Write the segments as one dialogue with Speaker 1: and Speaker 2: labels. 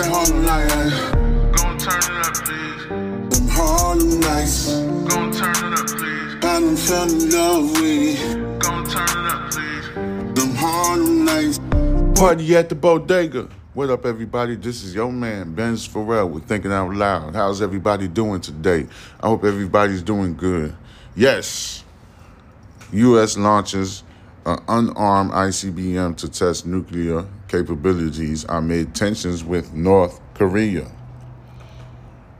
Speaker 1: that Harlem
Speaker 2: night. Gon' turn it up, please.
Speaker 1: Them Harlem nights.
Speaker 2: Gon' turn it up, please.
Speaker 1: I done fell in love with
Speaker 2: it. Gon' turn it up, please.
Speaker 1: Them Harlem nights.
Speaker 3: Party at the bodega. What up, everybody? This is your man, Benz Pharrell with Thinking Out Loud. How's everybody doing today? I hope everybody's doing good. Yes, U.S. launches an unarmed ICBM to test nuclear capabilities amid tensions with North Korea.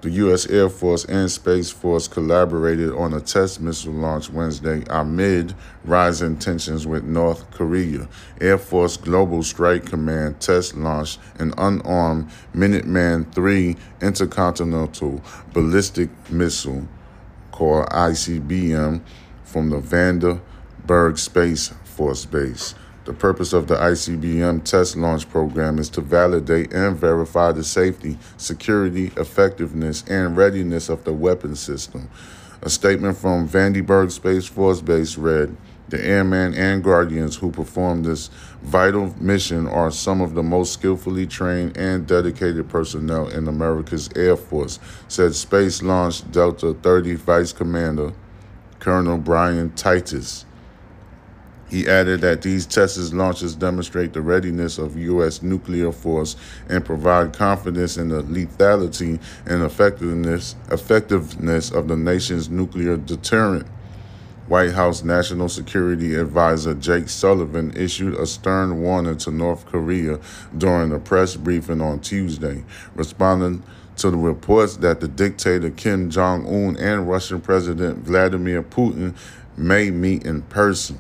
Speaker 3: The U.S. Air Force and Space Force collaborated on a test missile launch Wednesday amid rising tensions with North Korea. Air Force Global Strike Command test launched an unarmed Minuteman III intercontinental ballistic missile called ICBM from the Vandenberg Space Force Base. The purpose of the ICBM test launch program is to validate and verify the safety, security, effectiveness, and readiness of the weapon system. A statement from Vandenberg Space Force Base read, the airmen and guardians who perform this vital mission are some of the most skillfully trained and dedicated personnel in America's Air Force, said Space Launch Delta 30 Vice Commander Colonel Brian Titus. He added that these tests launches demonstrate the readiness of U.S. nuclear force and provide confidence in the lethality and effectiveness, effectiveness of the nation's nuclear deterrent. White House National Security Advisor Jake Sullivan issued a stern warning to North Korea during a press briefing on Tuesday, responding to the reports that the dictator Kim Jong un and Russian President Vladimir Putin may meet in person.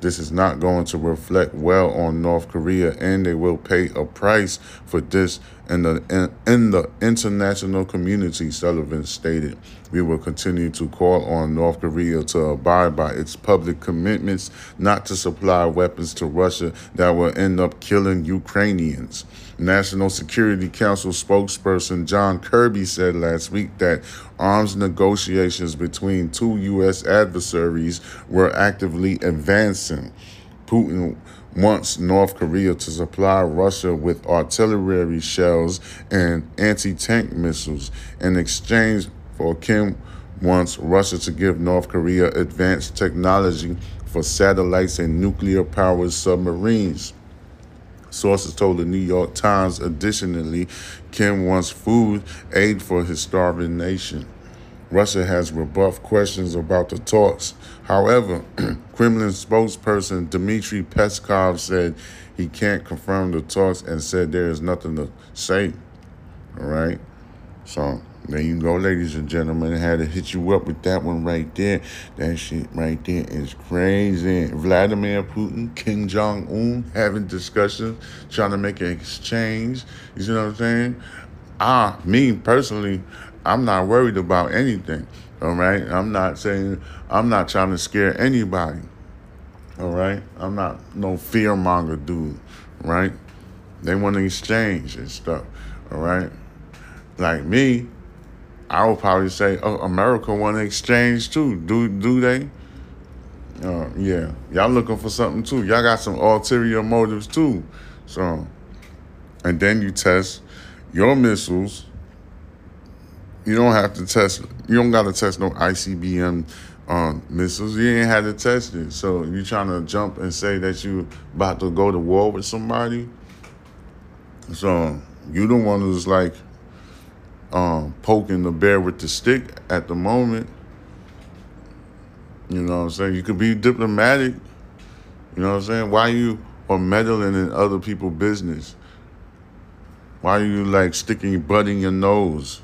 Speaker 3: This is not going to reflect well on North Korea, and they will pay a price for this in the in the international community, Sullivan stated. We will continue to call on North Korea to abide by its public commitments not to supply weapons to Russia that will end up killing Ukrainians. National Security Council spokesperson John Kirby said last week that arms negotiations between two U.S. adversaries were actively advancing. Putin wants North Korea to supply Russia with artillery shells and anti tank missiles in exchange for Kim wants Russia to give North Korea advanced technology for satellites and nuclear powered submarines. Sources told the New York Times additionally, Kim wants food aid for his starving nation. Russia has rebuffed questions about the talks. However, Kremlin spokesperson Dmitry Peskov said he can't confirm the talks and said there is nothing to say. All right? So there you go, ladies and gentlemen. I had to hit you up with that one right there. That shit right there is crazy. Vladimir Putin, Kim Jong Un having discussions, trying to make an exchange. You see what I'm saying? Ah, me personally, I'm not worried about anything. All right? I'm not saying, I'm not trying to scare anybody. All right? I'm not no fear monger dude. Right? They want to exchange and stuff. All right? Like me, I would probably say oh, America want to exchange too. Do do they? Uh, yeah, y'all looking for something too. Y'all got some ulterior motives too. So, and then you test your missiles. You don't have to test. You don't got to test no ICBM um, missiles. You ain't had to test it. So you trying to jump and say that you about to go to war with somebody. So you the one who's like um, poking the bear with the stick at the moment. You know what I'm saying? You could be diplomatic. You know what I'm saying? Why you are meddling in other people's business? Why are you like sticking your butt in your nose?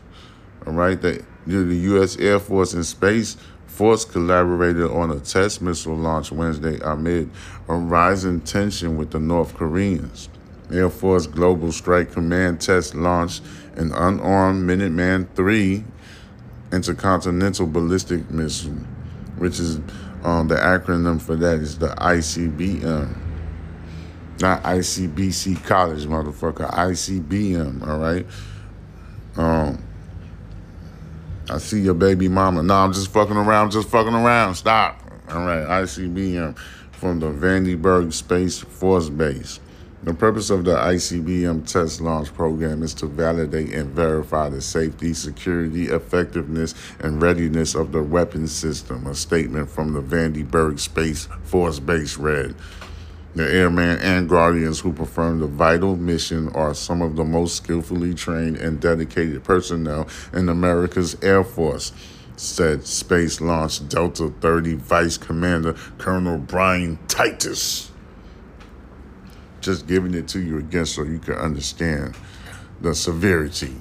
Speaker 3: All right, the, the U.S. Air Force and Space Force collaborated on a test missile launch Wednesday amid a rising tension with the North Koreans. Air Force Global Strike Command test launched an unarmed Minuteman III intercontinental ballistic missile, which is um, the acronym for that is the ICBM. Not ICBC College, motherfucker. ICBM, all right? Um, I see your baby mama. No, I'm just fucking around, just fucking around. Stop. All right, ICBM from the Vandenberg Space Force Base. The purpose of the ICBM test launch program is to validate and verify the safety, security, effectiveness, and readiness of the weapons system, a statement from the Vandenberg Space Force Base read. The airmen and guardians who perform the vital mission are some of the most skillfully trained and dedicated personnel in America's Air Force, said Space Launch Delta 30 Vice Commander Colonel Brian Titus just giving it to you again so you can understand the severity.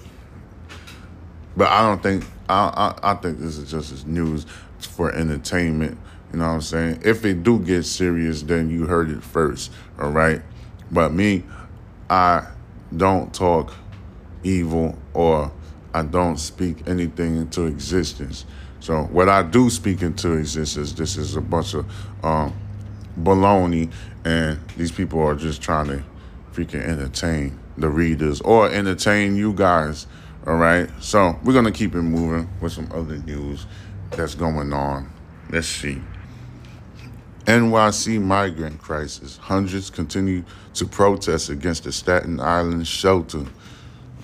Speaker 3: But I don't think I, I I think this is just as news for entertainment. You know what I'm saying? If it do get serious, then you heard it first. All right. But me, I don't talk evil or I don't speak anything into existence. So what I do speak into existence, this is a bunch of um, baloney, and these people are just trying to freaking entertain the readers or entertain you guys. All right, so we're gonna keep it moving with some other news that's going on. Let's see. NYC migrant crisis. Hundreds continue to protest against the Staten Island shelter.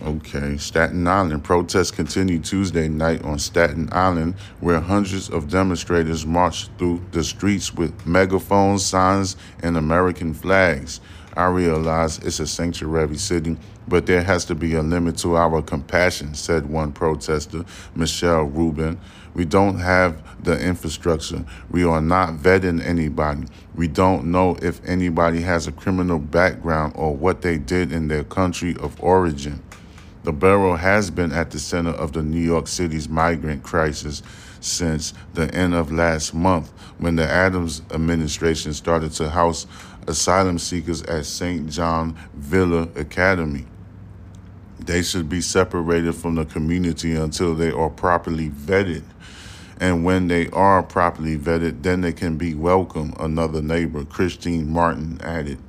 Speaker 3: Okay, Staten Island protests continue Tuesday night on Staten Island, where hundreds of demonstrators marched through the streets with megaphones, signs, and American flags. I realize it's a sanctuary city, but there has to be a limit to our compassion, said one protester, Michelle Rubin. We don't have the infrastructure. We are not vetting anybody. We don't know if anybody has a criminal background or what they did in their country of origin. The borough has been at the center of the New York City's migrant crisis since the end of last month when the Adams administration started to house asylum seekers at St. John Villa Academy. They should be separated from the community until they are properly vetted. And when they are properly vetted, then they can be welcome, another neighbor, Christine Martin, added.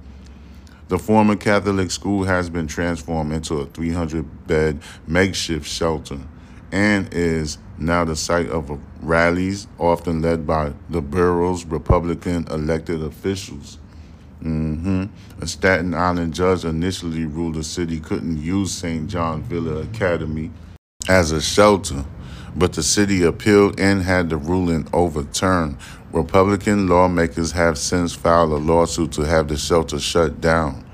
Speaker 3: The former Catholic school has been transformed into a 300 bed makeshift shelter and is now the site of rallies, often led by the borough's Republican elected officials. Mm-hmm. A Staten Island judge initially ruled the city couldn't use St. John Villa Academy as a shelter, but the city appealed and had the ruling overturned. Republican lawmakers have since filed a lawsuit to have the shelter shut down.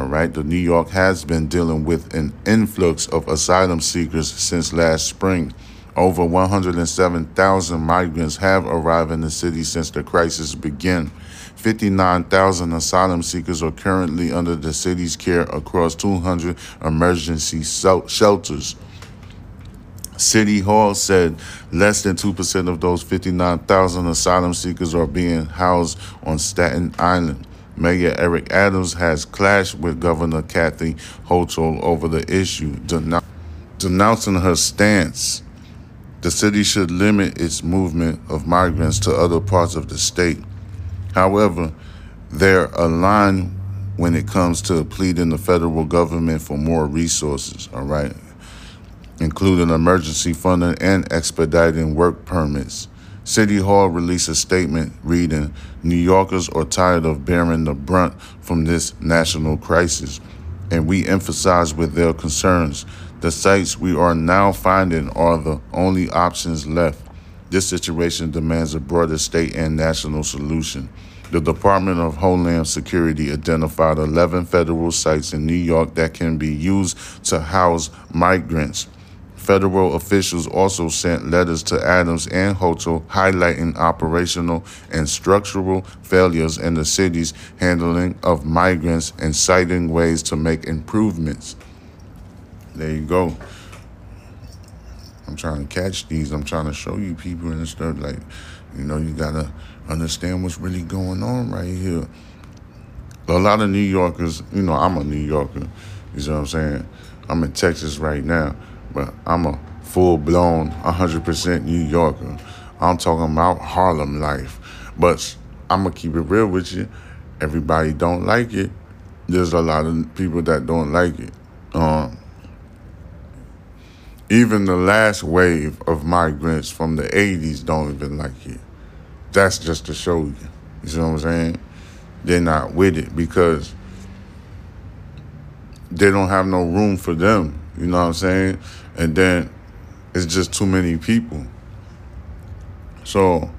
Speaker 3: All right, the New York has been dealing with an influx of asylum seekers since last spring. Over 107,000 migrants have arrived in the city since the crisis began. 59,000 asylum seekers are currently under the city's care across 200 emergency shelters. City Hall said less than 2% of those 59,000 asylum seekers are being housed on Staten Island. Mayor Eric Adams has clashed with Governor Kathy Hochul over the issue, denouncing her stance. The city should limit its movement of migrants to other parts of the state. However, they're aligned when it comes to pleading the federal government for more resources, all right? including emergency funding and expediting work permits. City Hall released a statement reading New Yorkers are tired of bearing the brunt from this national crisis, and we emphasize with their concerns the sites we are now finding are the only options left. This situation demands a broader state and national solution. The Department of Homeland Security identified 11 federal sites in New York that can be used to house migrants. Federal officials also sent letters to Adams and Hochul highlighting operational and structural failures in the city's handling of migrants and citing ways to make improvements. There you go. I'm trying to catch these. I'm trying to show you people and stuff. Like, you know, you gotta understand what's really going on right here. A lot of New Yorkers, you know, I'm a New Yorker. You know what I'm saying? I'm in Texas right now but I'm a full blown 100% New Yorker. I'm talking about Harlem life. But I'm to keep it real with you. Everybody don't like it. There's a lot of people that don't like it. Um, even the last wave of migrants from the 80s don't even like it. That's just to show you. You see what I'm saying? They're not with it because they don't have no room for them. You know what I'm saying? And then it's just too many people. So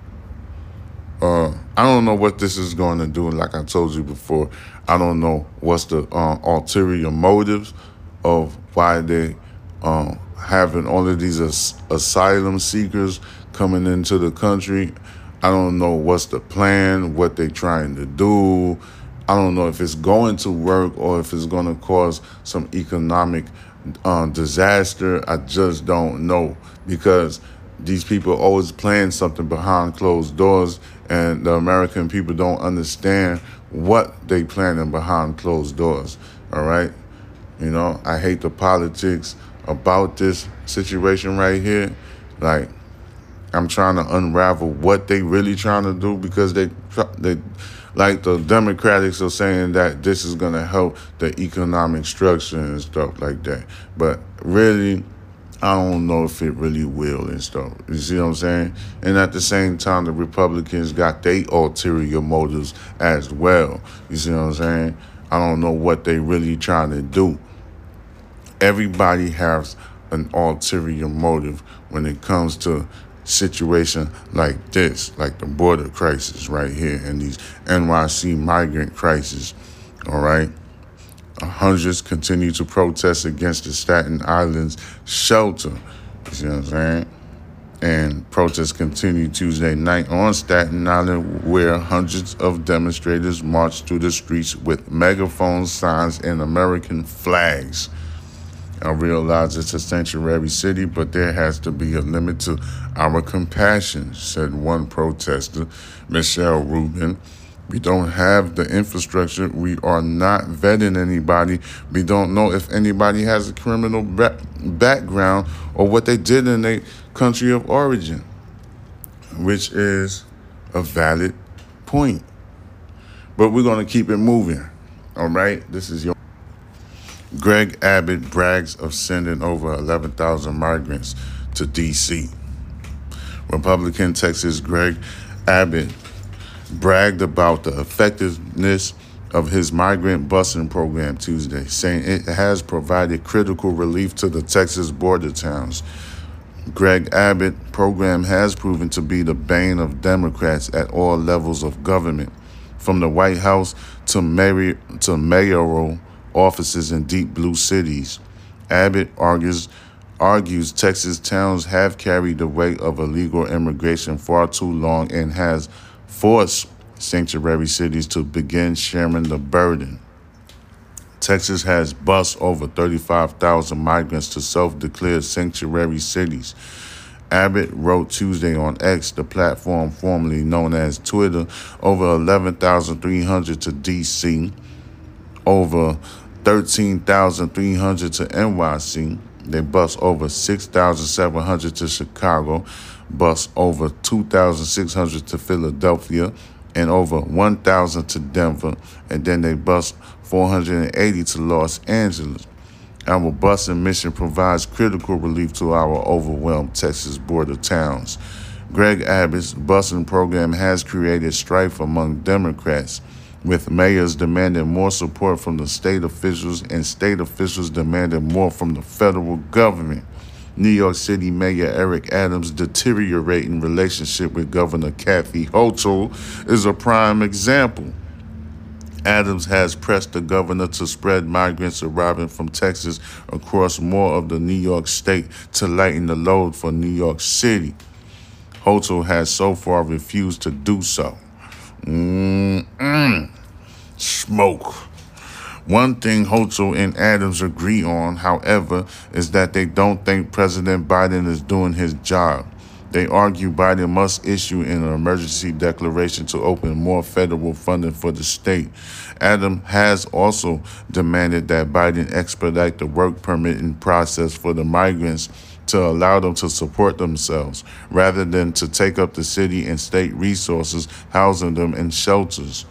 Speaker 3: uh, I don't know what this is going to do. Like I told you before, I don't know what's the uh, ulterior motives of why they um, having all of these as- asylum seekers coming into the country. I don't know what's the plan, what they're trying to do. I don't know if it's going to work or if it's going to cause some economic uh, disaster. I just don't know because these people always plan something behind closed doors, and the American people don't understand what they planning behind closed doors. All right, you know, I hate the politics about this situation right here. Like, I'm trying to unravel what they really trying to do because they they like the Democrats are saying that this is gonna help the economic structure and stuff like that. But really, I don't know if it really will and stuff. You see what I'm saying? And at the same time, the Republicans got their ulterior motives as well. You see what I'm saying? I don't know what they really trying to do. Everybody has an ulterior motive when it comes to situation like this, like the border crisis right here and these NYC migrant crisis. All right. Hundreds continue to protest against the Staten Island's shelter. You see what I'm saying? And protests continue Tuesday night on Staten Island, where hundreds of demonstrators marched through the streets with megaphone signs and American flags. I realize it's a sanctuary city, but there has to be a limit to our compassion, said one protester, Michelle Rubin. We don't have the infrastructure. We are not vetting anybody. We don't know if anybody has a criminal ba- background or what they did in their country of origin, which is a valid point. But we're going to keep it moving. All right? This is your. Greg Abbott brags of sending over 11,000 migrants to D.C. Republican Texas Greg Abbott bragged about the effectiveness of his migrant busing program Tuesday, saying it has provided critical relief to the Texas border towns. Greg Abbott program has proven to be the bane of Democrats at all levels of government, from the White House to, mayor, to mayoral offices in deep blue cities. Abbott argues argues Texas towns have carried the weight of illegal immigration far too long and has forced sanctuary cities to begin sharing the burden. Texas has bused over 35,000 migrants to self declared sanctuary cities. Abbott wrote Tuesday on X, the platform formerly known as Twitter, over 11,300 to D.C., over 13,300 to NYC. They bus over 6,700 to Chicago, bus over 2,600 to Philadelphia, and over 1,000 to Denver. And then they bus 480 to Los Angeles. Our busing mission provides critical relief to our overwhelmed Texas border towns. Greg Abbott's busing program has created strife among Democrats with mayors demanding more support from the state officials and state officials demanding more from the federal government. New York City Mayor Eric Adams' deteriorating relationship with Governor Kathy Hochul is a prime example. Adams has pressed the governor to spread migrants arriving from Texas across more of the New York state to lighten the load for New York City. Hochul has so far refused to do so. Mm-mm. Smoke. One thing Hochul and Adams agree on, however, is that they don't think President Biden is doing his job. They argue Biden must issue an emergency declaration to open more federal funding for the state. Adam has also demanded that Biden expedite the work permitting process for the migrants to allow them to support themselves rather than to take up the city and state resources housing them in shelters.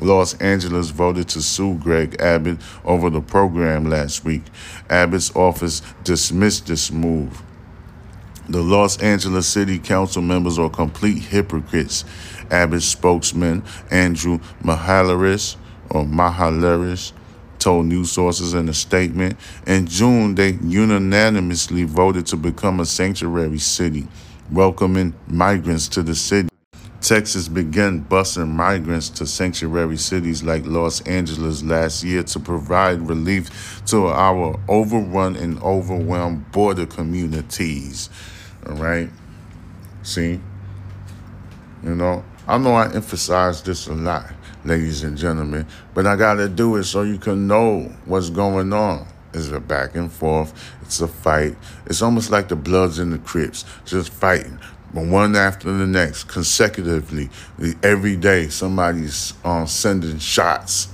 Speaker 3: Los Angeles voted to sue Greg Abbott over the program last week. Abbott's office dismissed this move. The Los Angeles City Council members are complete hypocrites. Abbott's spokesman, Andrew Mahaleris, or Mahaleris, told news sources in a statement. In June, they unanimously voted to become a sanctuary city, welcoming migrants to the city. Texas began busing migrants to sanctuary cities like Los Angeles last year to provide relief to our overrun and overwhelmed border communities. All right? See? You know, I know I emphasize this a lot, ladies and gentlemen, but I got to do it so you can know what's going on. It's a back and forth. It's a fight. It's almost like the Bloods and the Crips, just fighting but one after the next, consecutively, every day, somebody's um, sending shots.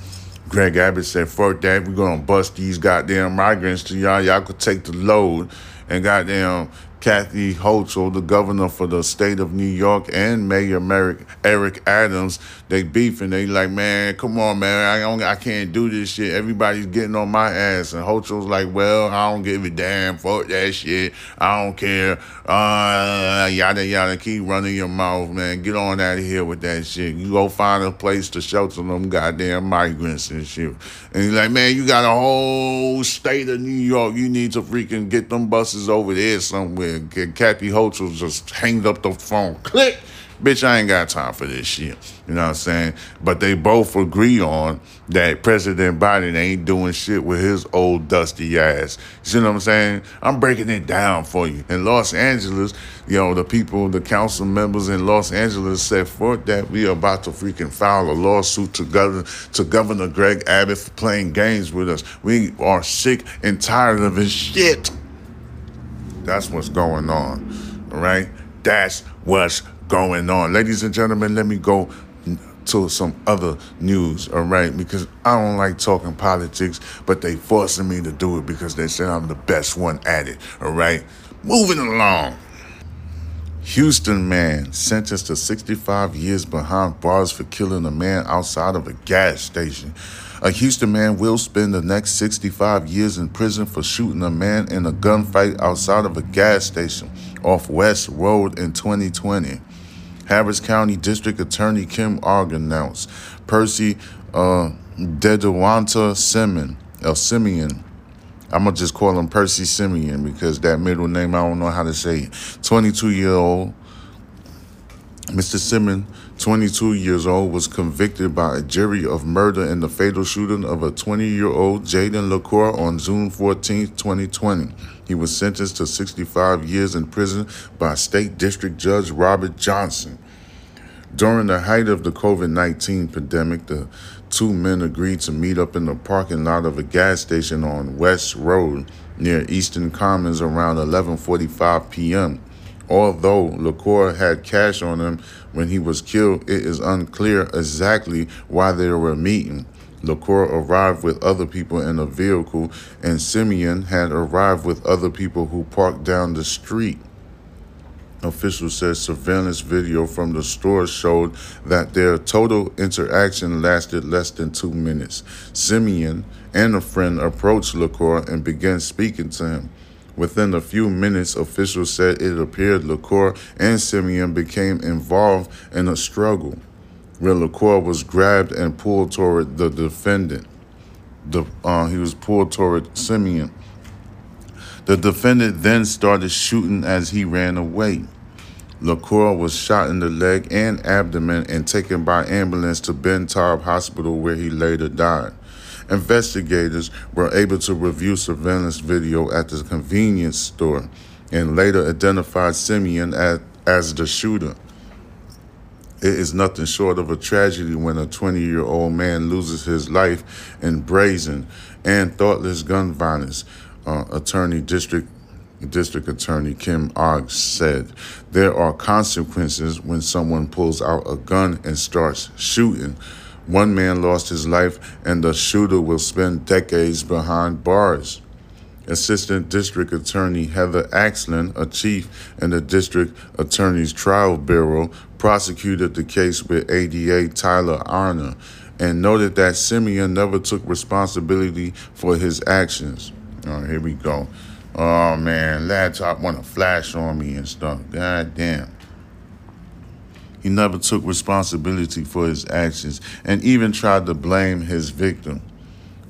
Speaker 3: Greg Abbott said, fuck that, we're gonna bust these goddamn migrants to y'all. Y'all could take the load and goddamn Kathy Hochul, the governor for the state of New York, and Mayor Merrick, Eric Adams, they beefing. They like, man, come on, man, I I can't do this shit. Everybody's getting on my ass, and Hochul's like, well, I don't give a damn. Fuck that shit. I don't care. Uh, yada yada. Keep running your mouth, man. Get on out of here with that shit. You go find a place to shelter them goddamn migrants and shit. And he's like, man, you got a whole state of New York. You need to freaking get them buses over there somewhere and Kathy Hochul just hanged up the phone. Click. Bitch, I ain't got time for this shit. You know what I'm saying? But they both agree on that President Biden ain't doing shit with his old dusty ass. You see what I'm saying? I'm breaking it down for you. In Los Angeles, you know, the people, the council members in Los Angeles said, fuck that, we are about to freaking file a lawsuit to Governor, to Governor Greg Abbott for playing games with us. We are sick and tired of his shit. That's what's going on. All right? That's what's going on. Ladies and gentlemen, let me go to some other news, all right? Because I don't like talking politics, but they forcing me to do it because they said I'm the best one at it, all right? Moving along. Houston man sentenced to 65 years behind bars for killing a man outside of a gas station. A Houston man will spend the next 65 years in prison for shooting a man in a gunfight outside of a gas station off West Road in 2020. Harris County District Attorney Kim Ogg announced Percy uh, Dedewanta Simeon, El Simeon. I'm gonna just call him Percy Simeon because that middle name I don't know how to say it. 22 year old Mr. Simeon 22 years old, was convicted by a jury of murder in the fatal shooting of a 20 year old Jaden LaCour on June 14, 2020. He was sentenced to 65 years in prison by State District Judge Robert Johnson. During the height of the COVID 19 pandemic, the two men agreed to meet up in the parking lot of a gas station on West Road near Eastern Commons around 11:45 p.m. Although LaCour had cash on him when he was killed, it is unclear exactly why they were meeting. LaCour arrived with other people in a vehicle, and Simeon had arrived with other people who parked down the street. Officials said surveillance video from the store showed that their total interaction lasted less than two minutes. Simeon and a friend approached LaCour and began speaking to him. Within a few minutes, officials said it appeared LaCour and Simeon became involved in a struggle, where LaCour was grabbed and pulled toward the defendant. The, uh, he was pulled toward Simeon. The defendant then started shooting as he ran away. LaCour was shot in the leg and abdomen and taken by ambulance to Ben Taub Hospital, where he later died. Investigators were able to review surveillance video at the convenience store and later identified Simeon as, as the shooter. It is nothing short of a tragedy when a 20 year old man loses his life in brazen and thoughtless gun violence, uh, Attorney District District Attorney Kim Ogg said, There are consequences when someone pulls out a gun and starts shooting. One man lost his life, and the shooter will spend decades behind bars. Assistant District Attorney Heather Axlin, a chief in the District Attorney's Trial Bureau, prosecuted the case with ADA Tyler Arner and noted that Simeon never took responsibility for his actions. Right, here we go. Oh man, laptop want to flash on me and stuff. God damn. He never took responsibility for his actions and even tried to blame his victim.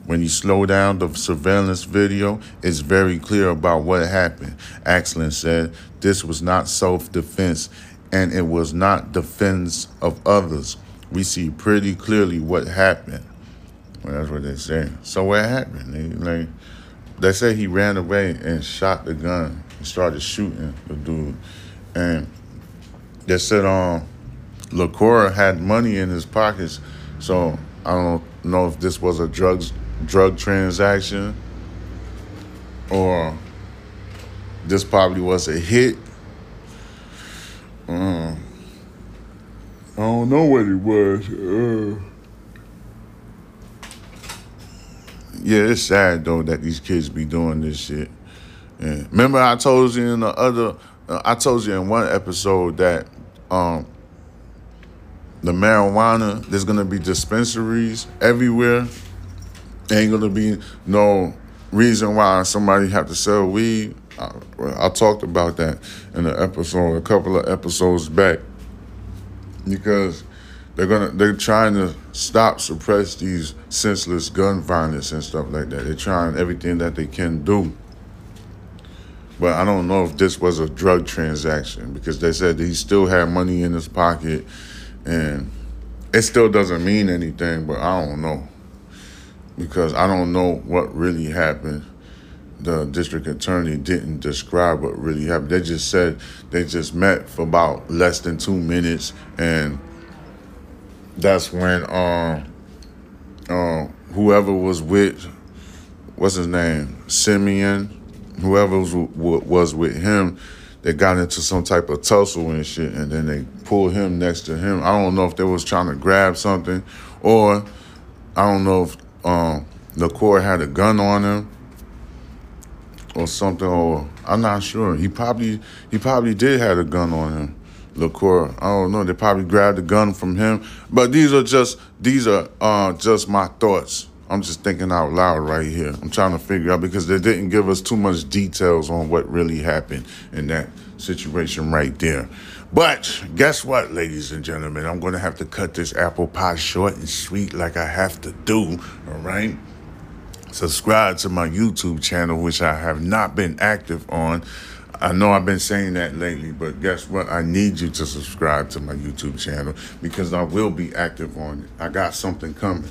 Speaker 3: When you slow down the surveillance video, it's very clear about what happened. Axland said this was not self defense and it was not defense of others. We see pretty clearly what happened. Well, that's what they say. So what happened? They, like, they say he ran away and shot the gun and started shooting the dude. And they said um LaCour had money in his pockets, so I don't know if this was a drugs drug transaction or this probably was a hit. Um, I don't know what it was. Uh, yeah, it's sad though that these kids be doing this shit. And remember, I told you in the other, uh, I told you in one episode that um, the marijuana, there's gonna be dispensaries everywhere. Ain't gonna be no reason why somebody have to sell weed. I, I talked about that in the episode, a couple of episodes back, because they're gonna they're trying to stop suppress these senseless gun violence and stuff like that. They're trying everything that they can do. But I don't know if this was a drug transaction because they said he still had money in his pocket and it still doesn't mean anything, but I don't know. Because I don't know what really happened. The district attorney didn't describe what really happened. They just said they just met for about less than two minutes and that's when um uh, whoever was with what's his name Simeon whoever was, was with him, they got into some type of tussle and shit, and then they pulled him next to him. I don't know if they was trying to grab something, or I don't know if um, LaCour had a gun on him or something, or I'm not sure. He probably he probably did have a gun on him. LaCour, I don't know. They probably grabbed the gun from him, but these are just these are uh, just my thoughts. I'm just thinking out loud right here. I'm trying to figure out because they didn't give us too much details on what really happened in that situation right there. But guess what, ladies and gentlemen? I'm going to have to cut this apple pie short and sweet like I have to do, all right? Subscribe to my YouTube channel, which I have not been active on. I know I've been saying that lately, but guess what? I need you to subscribe to my YouTube channel because I will be active on it. I got something coming.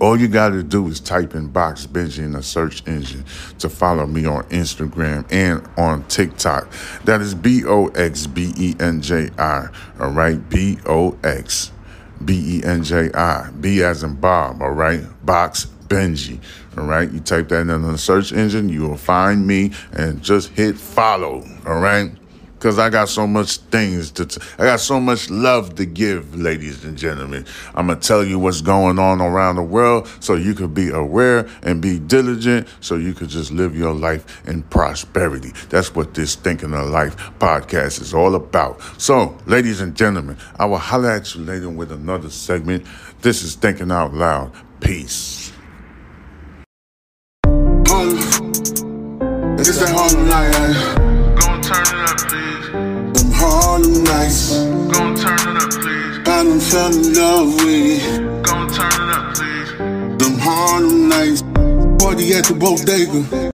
Speaker 3: All you got to do is type in Box Benji in the search engine to follow me on Instagram and on TikTok. That is B O X B E N J I. All right, B O X B E N J I. B as in Bob. All right, Box Benji. All right, you type that in the search engine, you will find me and just hit follow. All right. Cause I got so much things to, t- I got so much love to give, ladies and gentlemen. I'm gonna tell you what's going on around the world, so you could be aware and be diligent, so you could just live your life in prosperity. That's what this Thinking of Life podcast is all about. So, ladies and gentlemen, I will holler at you later with another segment. This is Thinking Out Loud. Peace.
Speaker 1: It's that Harlem night.
Speaker 2: Go and turn it up, please.
Speaker 1: Them Harlem nights.
Speaker 2: Go and turn it up, please.
Speaker 1: I done fell in love with it.
Speaker 2: Go and turn it up, please.
Speaker 1: Them Harlem nights. Party at the bodega.